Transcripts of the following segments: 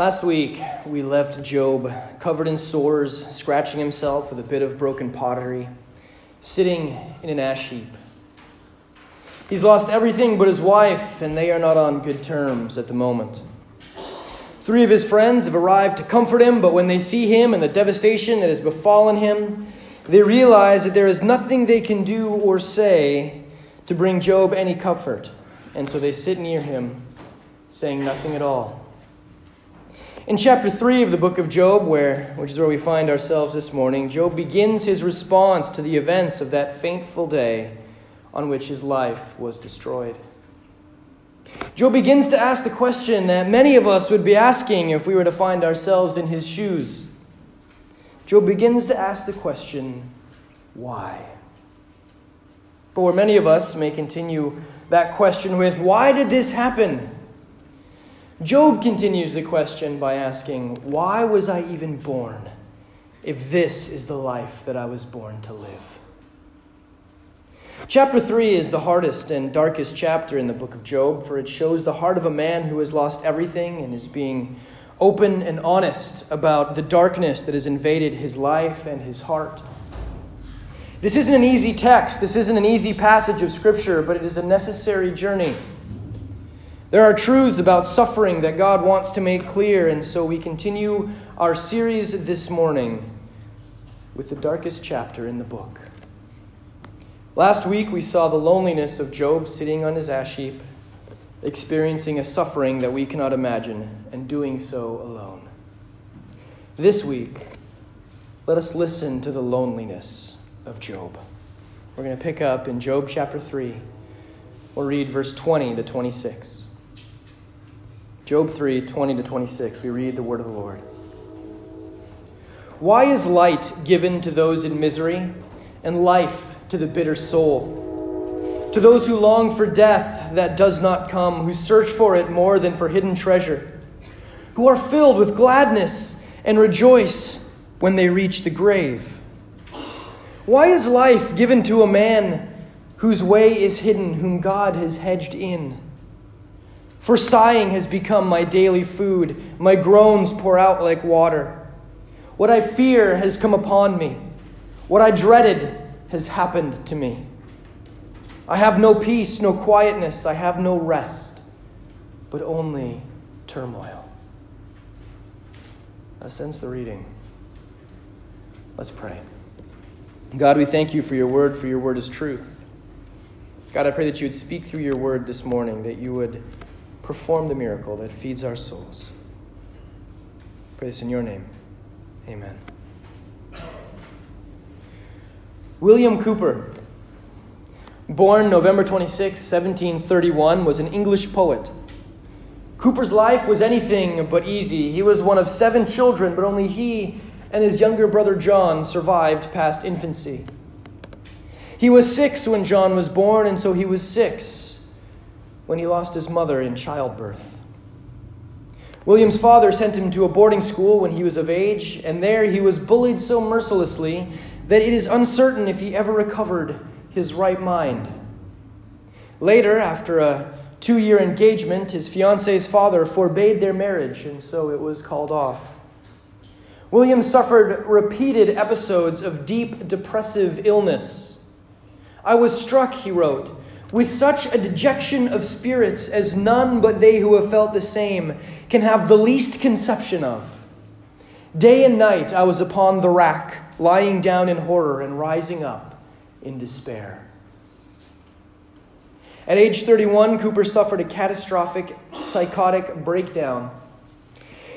Last week, we left Job covered in sores, scratching himself with a bit of broken pottery, sitting in an ash heap. He's lost everything but his wife, and they are not on good terms at the moment. Three of his friends have arrived to comfort him, but when they see him and the devastation that has befallen him, they realize that there is nothing they can do or say to bring Job any comfort, and so they sit near him, saying nothing at all. In chapter 3 of the book of Job, where, which is where we find ourselves this morning, Job begins his response to the events of that fateful day on which his life was destroyed. Job begins to ask the question that many of us would be asking if we were to find ourselves in his shoes. Job begins to ask the question, why? But where many of us may continue that question with, why did this happen? Job continues the question by asking, Why was I even born if this is the life that I was born to live? Chapter 3 is the hardest and darkest chapter in the book of Job, for it shows the heart of a man who has lost everything and is being open and honest about the darkness that has invaded his life and his heart. This isn't an easy text, this isn't an easy passage of Scripture, but it is a necessary journey. There are truths about suffering that God wants to make clear, and so we continue our series this morning with the darkest chapter in the book. Last week, we saw the loneliness of Job sitting on his ash heap, experiencing a suffering that we cannot imagine, and doing so alone. This week, let us listen to the loneliness of Job. We're going to pick up in Job chapter 3. We'll read verse 20 to 26. Job 3 20 to 26, we read the word of the Lord. Why is light given to those in misery, and life to the bitter soul? To those who long for death that does not come, who search for it more than for hidden treasure, who are filled with gladness and rejoice when they reach the grave. Why is life given to a man whose way is hidden, whom God has hedged in? For sighing has become my daily food, my groans pour out like water. What I fear has come upon me, what I dreaded has happened to me. I have no peace, no quietness, I have no rest, but only turmoil. That ends the reading. Let's pray. God, we thank you for your word, for your word is truth. God, I pray that you would speak through your word this morning, that you would perform the miracle that feeds our souls. Pray this in your name. Amen. William Cowper, born November 26, 1731, was an English poet. Cowper's life was anything but easy. He was one of seven children, but only he and his younger brother John survived past infancy. He was six when John was born, and so he was six when he lost his mother in childbirth. William's father sent him to a boarding school when he was of age, and there he was bullied so mercilessly that it is uncertain if he ever recovered his right mind. Later, after a two year engagement, his fiancee's father forbade their marriage, and so it was called off. William suffered repeated episodes of deep depressive illness. I was struck, he wrote, with such a dejection of spirits as none but they who have felt the same can have the least conception of. Day and night I was upon the rack, lying down in horror and rising up in despair. At age 31, Cowper suffered a catastrophic psychotic breakdown.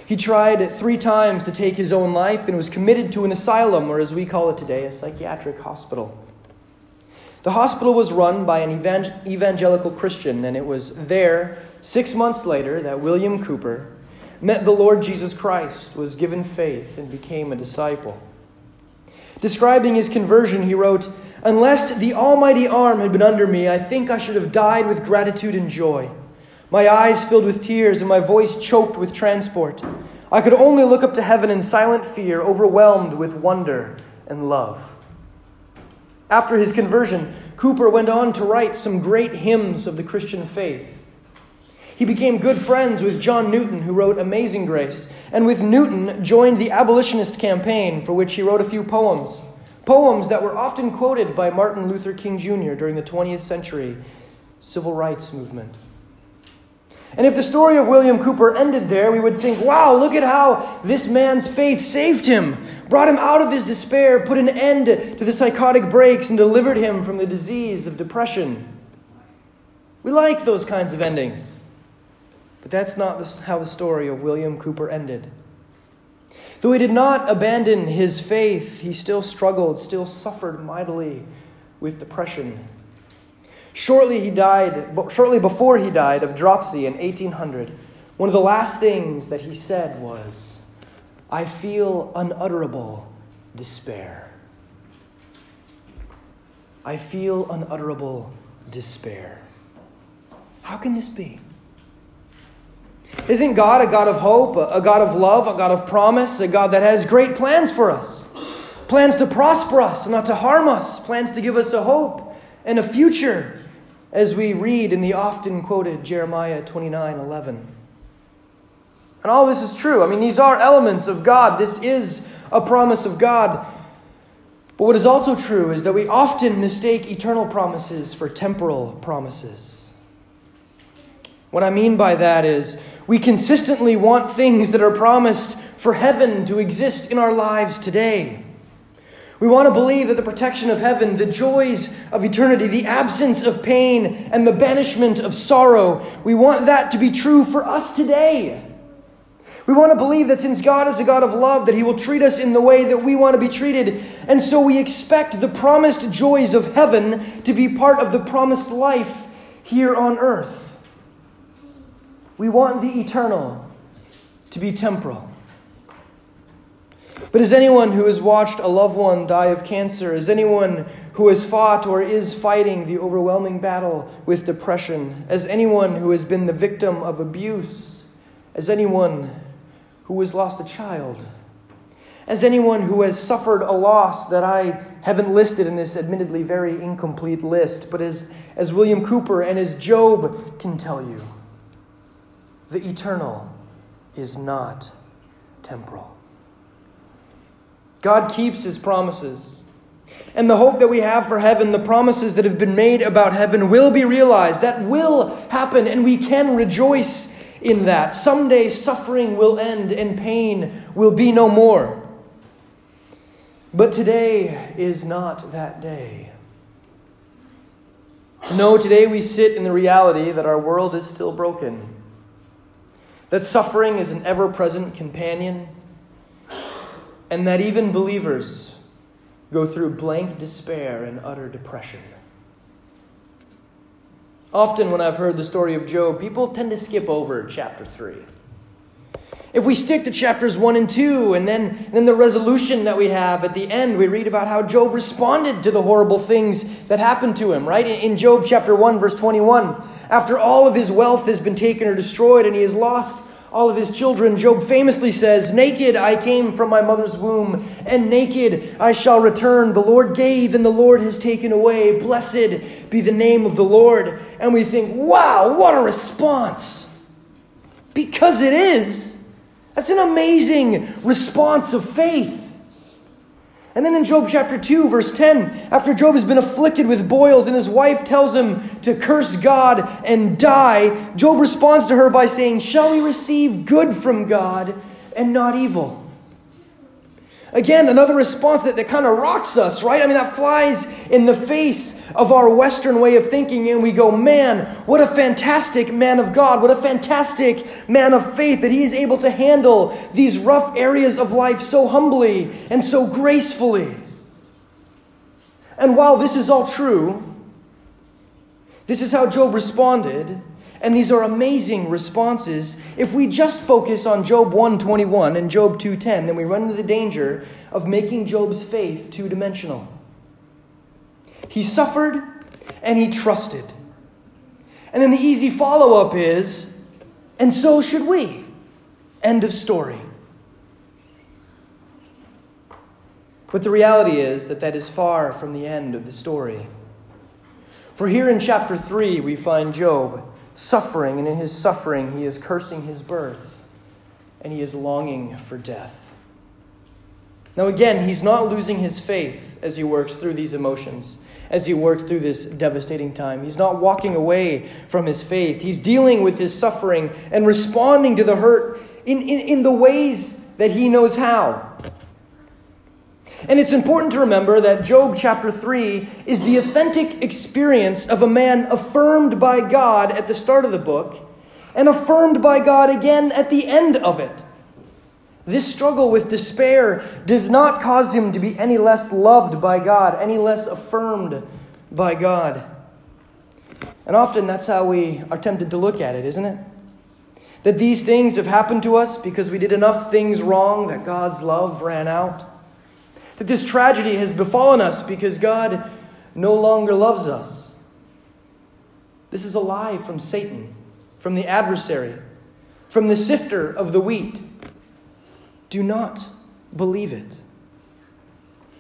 He tried three times to take his own life and was committed to an asylum, or as we call it today, a psychiatric hospital. The hospital was run by an evangelical Christian, and it was there, six months later, that William Cowper met the Lord Jesus Christ, was given faith, and became a disciple. Describing his conversion, he wrote, Unless the almighty arm had been under me, I think I should have died with gratitude and joy. My eyes filled with tears and my voice choked with transport. I could only look up to heaven in silent fear, overwhelmed with wonder and love. After his conversion, Cowper went on to write some great hymns of the Christian faith. He became good friends with John Newton, who wrote Amazing Grace, and with Newton joined the abolitionist campaign, for which he wrote a few poems. Poems that were often quoted by Martin Luther King Jr. during the 20th century civil rights movement. And if the story of William Cowper ended there, we would think, wow, look at how this man's faith saved him, brought him out of his despair, put an end to the psychotic breaks, and delivered him from the disease of depression. We like those kinds of endings. But that's not how the story of William Cowper ended. Though he did not abandon his faith, he still struggled, still suffered mightily with depression. Shortly he died, shortly before he died of dropsy in 1800, one of the last things that he said was, I feel unutterable despair. I feel unutterable despair. How can this be? Isn't God a God of hope, a God of love, a God of promise, a God that has great plans for us? Plans to prosper us, not to harm us, plans to give us a hope and a future, as we read in the often quoted Jeremiah 29 11. And all this is true. I mean, these are elements of God. This is a promise of God. But what is also true is that we often mistake eternal promises for temporal promises. What I mean by that is we consistently want things that are promised for heaven to exist in our lives today. We want to believe that the protection of heaven, the joys of eternity, the absence of pain, and the banishment of sorrow, we want that to be true for us today. We want to believe that since God is a God of love, that He will treat us in the way that we want to be treated. And so we expect the promised joys of heaven to be part of the promised life here on earth. We want the eternal to be temporal. But as anyone who has watched a loved one die of cancer, as anyone who has fought or is fighting the overwhelming battle with depression, as anyone who has been the victim of abuse, as anyone who has lost a child, as anyone who has suffered a loss that I haven't listed in this admittedly very incomplete list, but as, as William Cowper and as Job can tell you, the eternal is not temporal. God keeps his promises. And the hope that we have for heaven, the promises that have been made about heaven, will be realized. That will happen, and we can rejoice in that. Someday suffering will end and pain will be no more. But today is not that day. No, today we sit in the reality that our world is still broken, that suffering is an ever present companion, and that even believers go through blank despair and utter depression. Often, when I've heard the story of Job, people tend to skip over chapter 3. If we stick to chapters 1 and 2, and then, then the resolution that we have at the end, we read about how Job responded to the horrible things that happened to him, right? In Job chapter 1, verse 21, after all of his wealth has been taken or destroyed and he has lost all of his children, Job famously says, Naked I came from my mother's womb, and naked I shall return. The Lord gave, and the Lord has taken away. Blessed be the name of the Lord. And we think, wow, what a response! Because it is. That's an amazing response of faith. And then in Job chapter 2, verse 10, after Job has been afflicted with boils and his wife tells him to curse God and die, Job responds to her by saying, Shall we receive good from God and not evil? Again, another response that, that kind of rocks us, right? I mean, that flies in the face of our Western way of thinking, and we go, man, what a fantastic man of God, what a fantastic man of faith that he is able to handle these rough areas of life so humbly and so gracefully. And while this is all true, this is how Job responded. And these are amazing responses. If we just focus on Job 1:21 and Job 2:10, then we run into the danger of making Job's faith two-dimensional. He suffered and he trusted. And then the easy follow-up is, and so should we. End of story. But the reality is that that is far from the end of the story. For here in chapter 3, we find Job suffering, and in his suffering, he is cursing his birth, and he is longing for death. Now, again, he's not losing his faith as he works through these emotions, as he works through this devastating time. He's not walking away from his faith. He's dealing with his suffering and responding to the hurt in, in, in the ways that he knows how. And it's important to remember that Job chapter 3 is the authentic experience of a man affirmed by God at the start of the book and affirmed by God again at the end of it. This struggle with despair does not cause him to be any less loved by God, any less affirmed by God. And often that's how we are tempted to look at it, isn't it? That these things have happened to us because we did enough things wrong that God's love ran out that this tragedy has befallen us because God no longer loves us. This is a lie from Satan, from the adversary, from the sifter of the wheat. Do not believe it.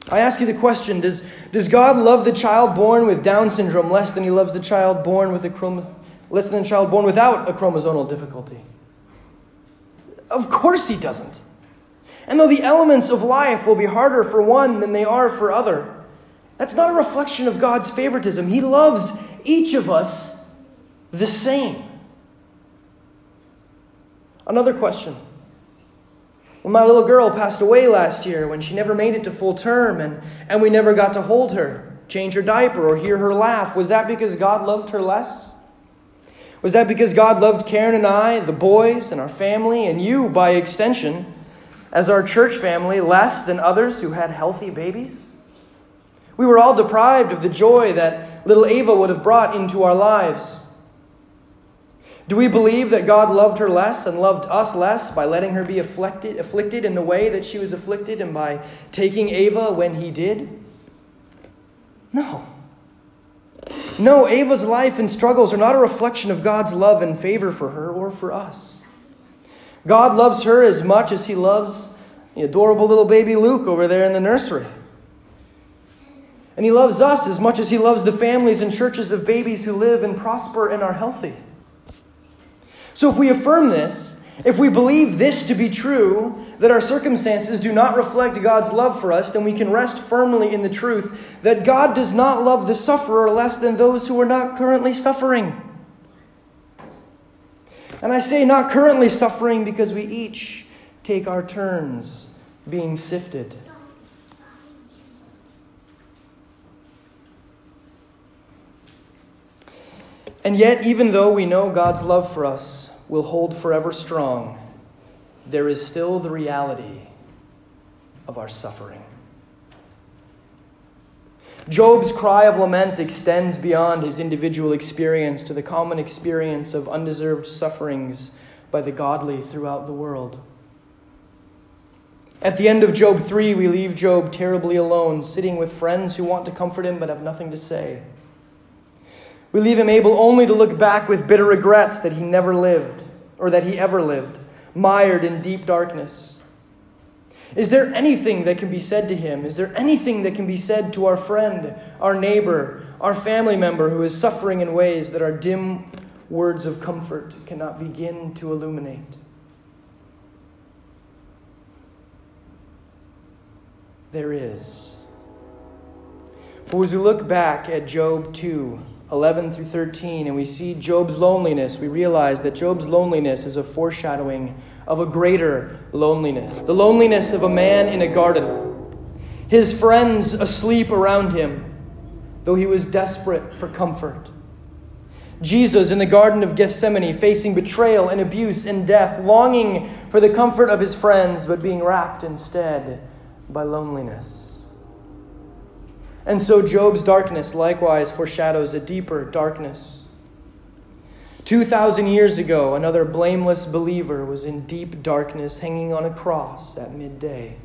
I ask you the question does, does God love the child born with Down syndrome less than he loves the child born with a chrom- less than the child born without a chromosomal difficulty? Of course he doesn't. And though the elements of life will be harder for one than they are for other, that's not a reflection of God's favoritism. He loves each of us the same. Another question. When my little girl passed away last year, when she never made it to full term and, and we never got to hold her, change her diaper, or hear her laugh, was that because God loved her less? Was that because God loved Karen and I, the boys, and our family, and you by extension? As our church family less than others who had healthy babies? We were all deprived of the joy that little Ava would have brought into our lives. Do we believe that God loved her less and loved us less by letting her be afflicted, afflicted in the way that she was afflicted and by taking Ava when he did? No. No, Ava's life and struggles are not a reflection of God's love and favor for her or for us. God loves her as much as he loves the adorable little baby Luke over there in the nursery. And he loves us as much as he loves the families and churches of babies who live and prosper and are healthy. So if we affirm this, if we believe this to be true, that our circumstances do not reflect God's love for us, then we can rest firmly in the truth that God does not love the sufferer less than those who are not currently suffering. And I say not currently suffering because we each take our turns being sifted. And yet, even though we know God's love for us will hold forever strong, there is still the reality of our suffering. Job's cry of lament extends beyond his individual experience to the common experience of undeserved sufferings by the godly throughout the world. At the end of Job 3, we leave Job terribly alone, sitting with friends who want to comfort him but have nothing to say. We leave him able only to look back with bitter regrets that he never lived, or that he ever lived, mired in deep darkness. Is there anything that can be said to him? Is there anything that can be said to our friend, our neighbor, our family member who is suffering in ways that our dim words of comfort cannot begin to illuminate? There is. For as we look back at Job 2, 11 through 13, and we see Job's loneliness, we realize that Job's loneliness is a foreshadowing of a greater loneliness the loneliness of a man in a garden, his friends asleep around him, though he was desperate for comfort. Jesus in the Garden of Gethsemane, facing betrayal and abuse and death, longing for the comfort of his friends, but being wrapped instead by loneliness. And so Job's darkness likewise foreshadows a deeper darkness. 2,000 years ago, another blameless believer was in deep darkness, hanging on a cross at midday.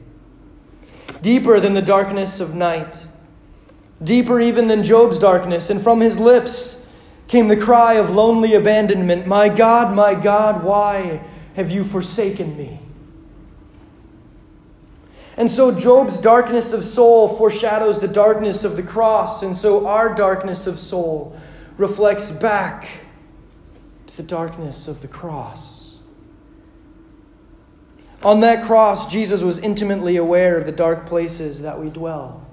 Deeper than the darkness of night, deeper even than Job's darkness, and from his lips came the cry of lonely abandonment My God, my God, why have you forsaken me? And so Job's darkness of soul foreshadows the darkness of the cross, and so our darkness of soul reflects back the darkness of the cross. On that cross, Jesus was intimately aware of the dark places that we dwell.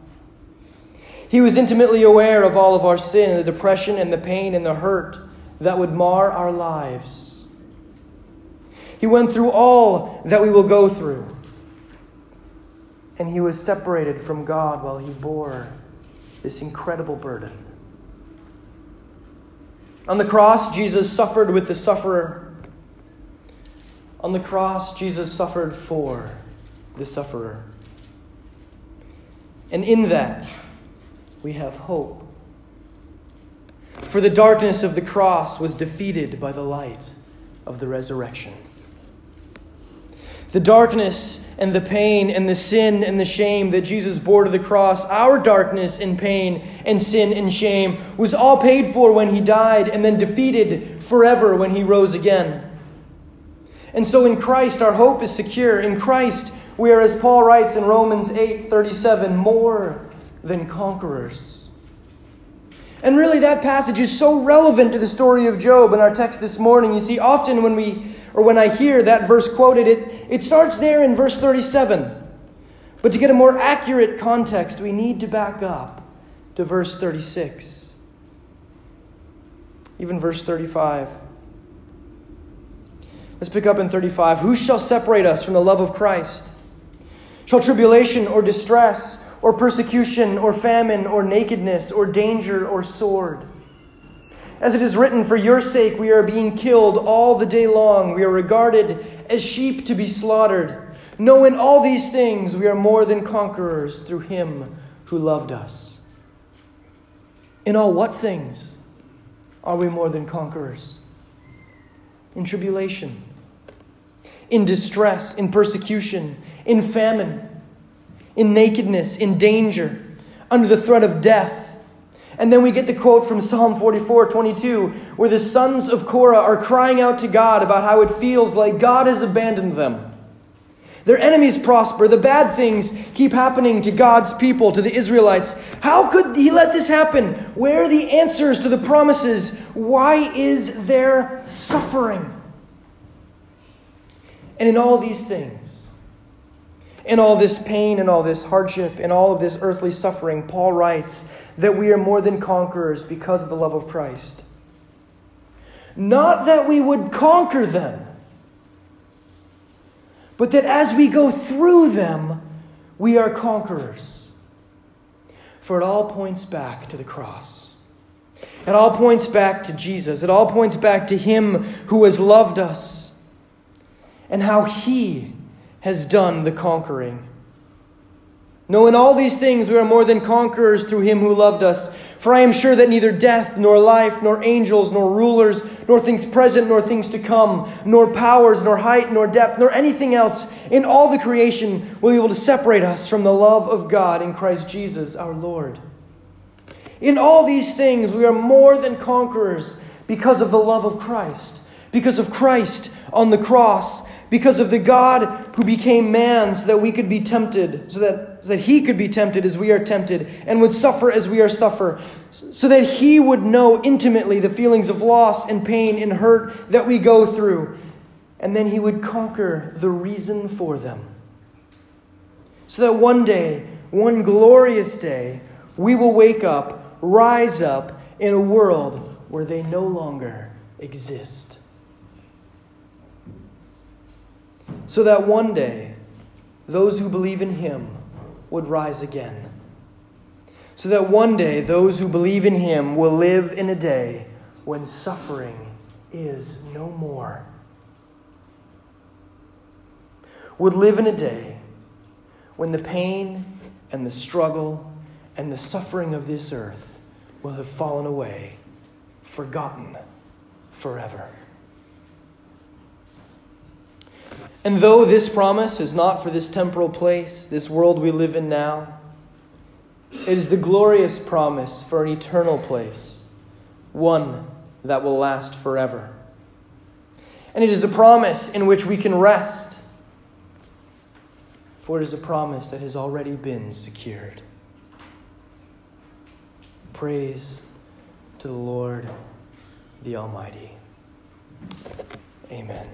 He was intimately aware of all of our sin and the depression and the pain and the hurt that would mar our lives. He went through all that we will go through. And he was separated from God while he bore this incredible burden. On the cross, Jesus suffered with the sufferer. On the cross, Jesus suffered for the sufferer. And in that, we have hope. For the darkness of the cross was defeated by the light of the resurrection. The darkness and the pain and the sin and the shame that Jesus bore to the cross, our darkness and pain and sin and shame, was all paid for when he died and then defeated forever when he rose again. And so in Christ, our hope is secure. In Christ, we are, as Paul writes in Romans 8 37, more than conquerors. And really, that passage is so relevant to the story of Job in our text this morning. You see, often when we or when I hear that verse quoted, it, it starts there in verse 37. But to get a more accurate context, we need to back up to verse 36. Even verse 35. Let's pick up in 35. Who shall separate us from the love of Christ? Shall tribulation or distress or persecution or famine or nakedness or danger or sword? As it is written, For your sake we are being killed all the day long. We are regarded as sheep to be slaughtered. No, in all these things we are more than conquerors through him who loved us. In all what things are we more than conquerors? In tribulation, in distress, in persecution, in famine, in nakedness, in danger, under the threat of death and then we get the quote from Psalm 44 22, where the sons of Korah are crying out to God about how it feels like God has abandoned them. Their enemies prosper. The bad things keep happening to God's people, to the Israelites. How could He let this happen? Where are the answers to the promises? Why is there suffering? And in all these things, in all this pain and all this hardship and all of this earthly suffering, Paul writes that we are more than conquerors because of the love of Christ. Not that we would conquer them, but that as we go through them, we are conquerors. For it all points back to the cross. It all points back to Jesus. It all points back to Him who has loved us and how He has done the conquering. No, in all these things we are more than conquerors through him who loved us. For I am sure that neither death, nor life, nor angels, nor rulers, nor things present, nor things to come, nor powers, nor height, nor depth, nor anything else in all the creation will be able to separate us from the love of God in Christ Jesus our Lord. In all these things we are more than conquerors because of the love of Christ, because of Christ on the cross because of the God who became man so that we could be tempted, so that, so that he could be tempted as we are tempted, and would suffer as we are suffer, so that he would know intimately the feelings of loss and pain and hurt that we go through, and then he would conquer the reason for them. So that one day, one glorious day, we will wake up, rise up in a world where they no longer exist. So that one day those who believe in him would rise again. So that one day those who believe in him will live in a day when suffering is no more. Would live in a day when the pain and the struggle and the suffering of this earth will have fallen away, forgotten forever. And though this promise is not for this temporal place, this world we live in now, it is the glorious promise for an eternal place, one that will last forever. And it is a promise in which we can rest, for it is a promise that has already been secured. Praise to the Lord the Almighty. Amen.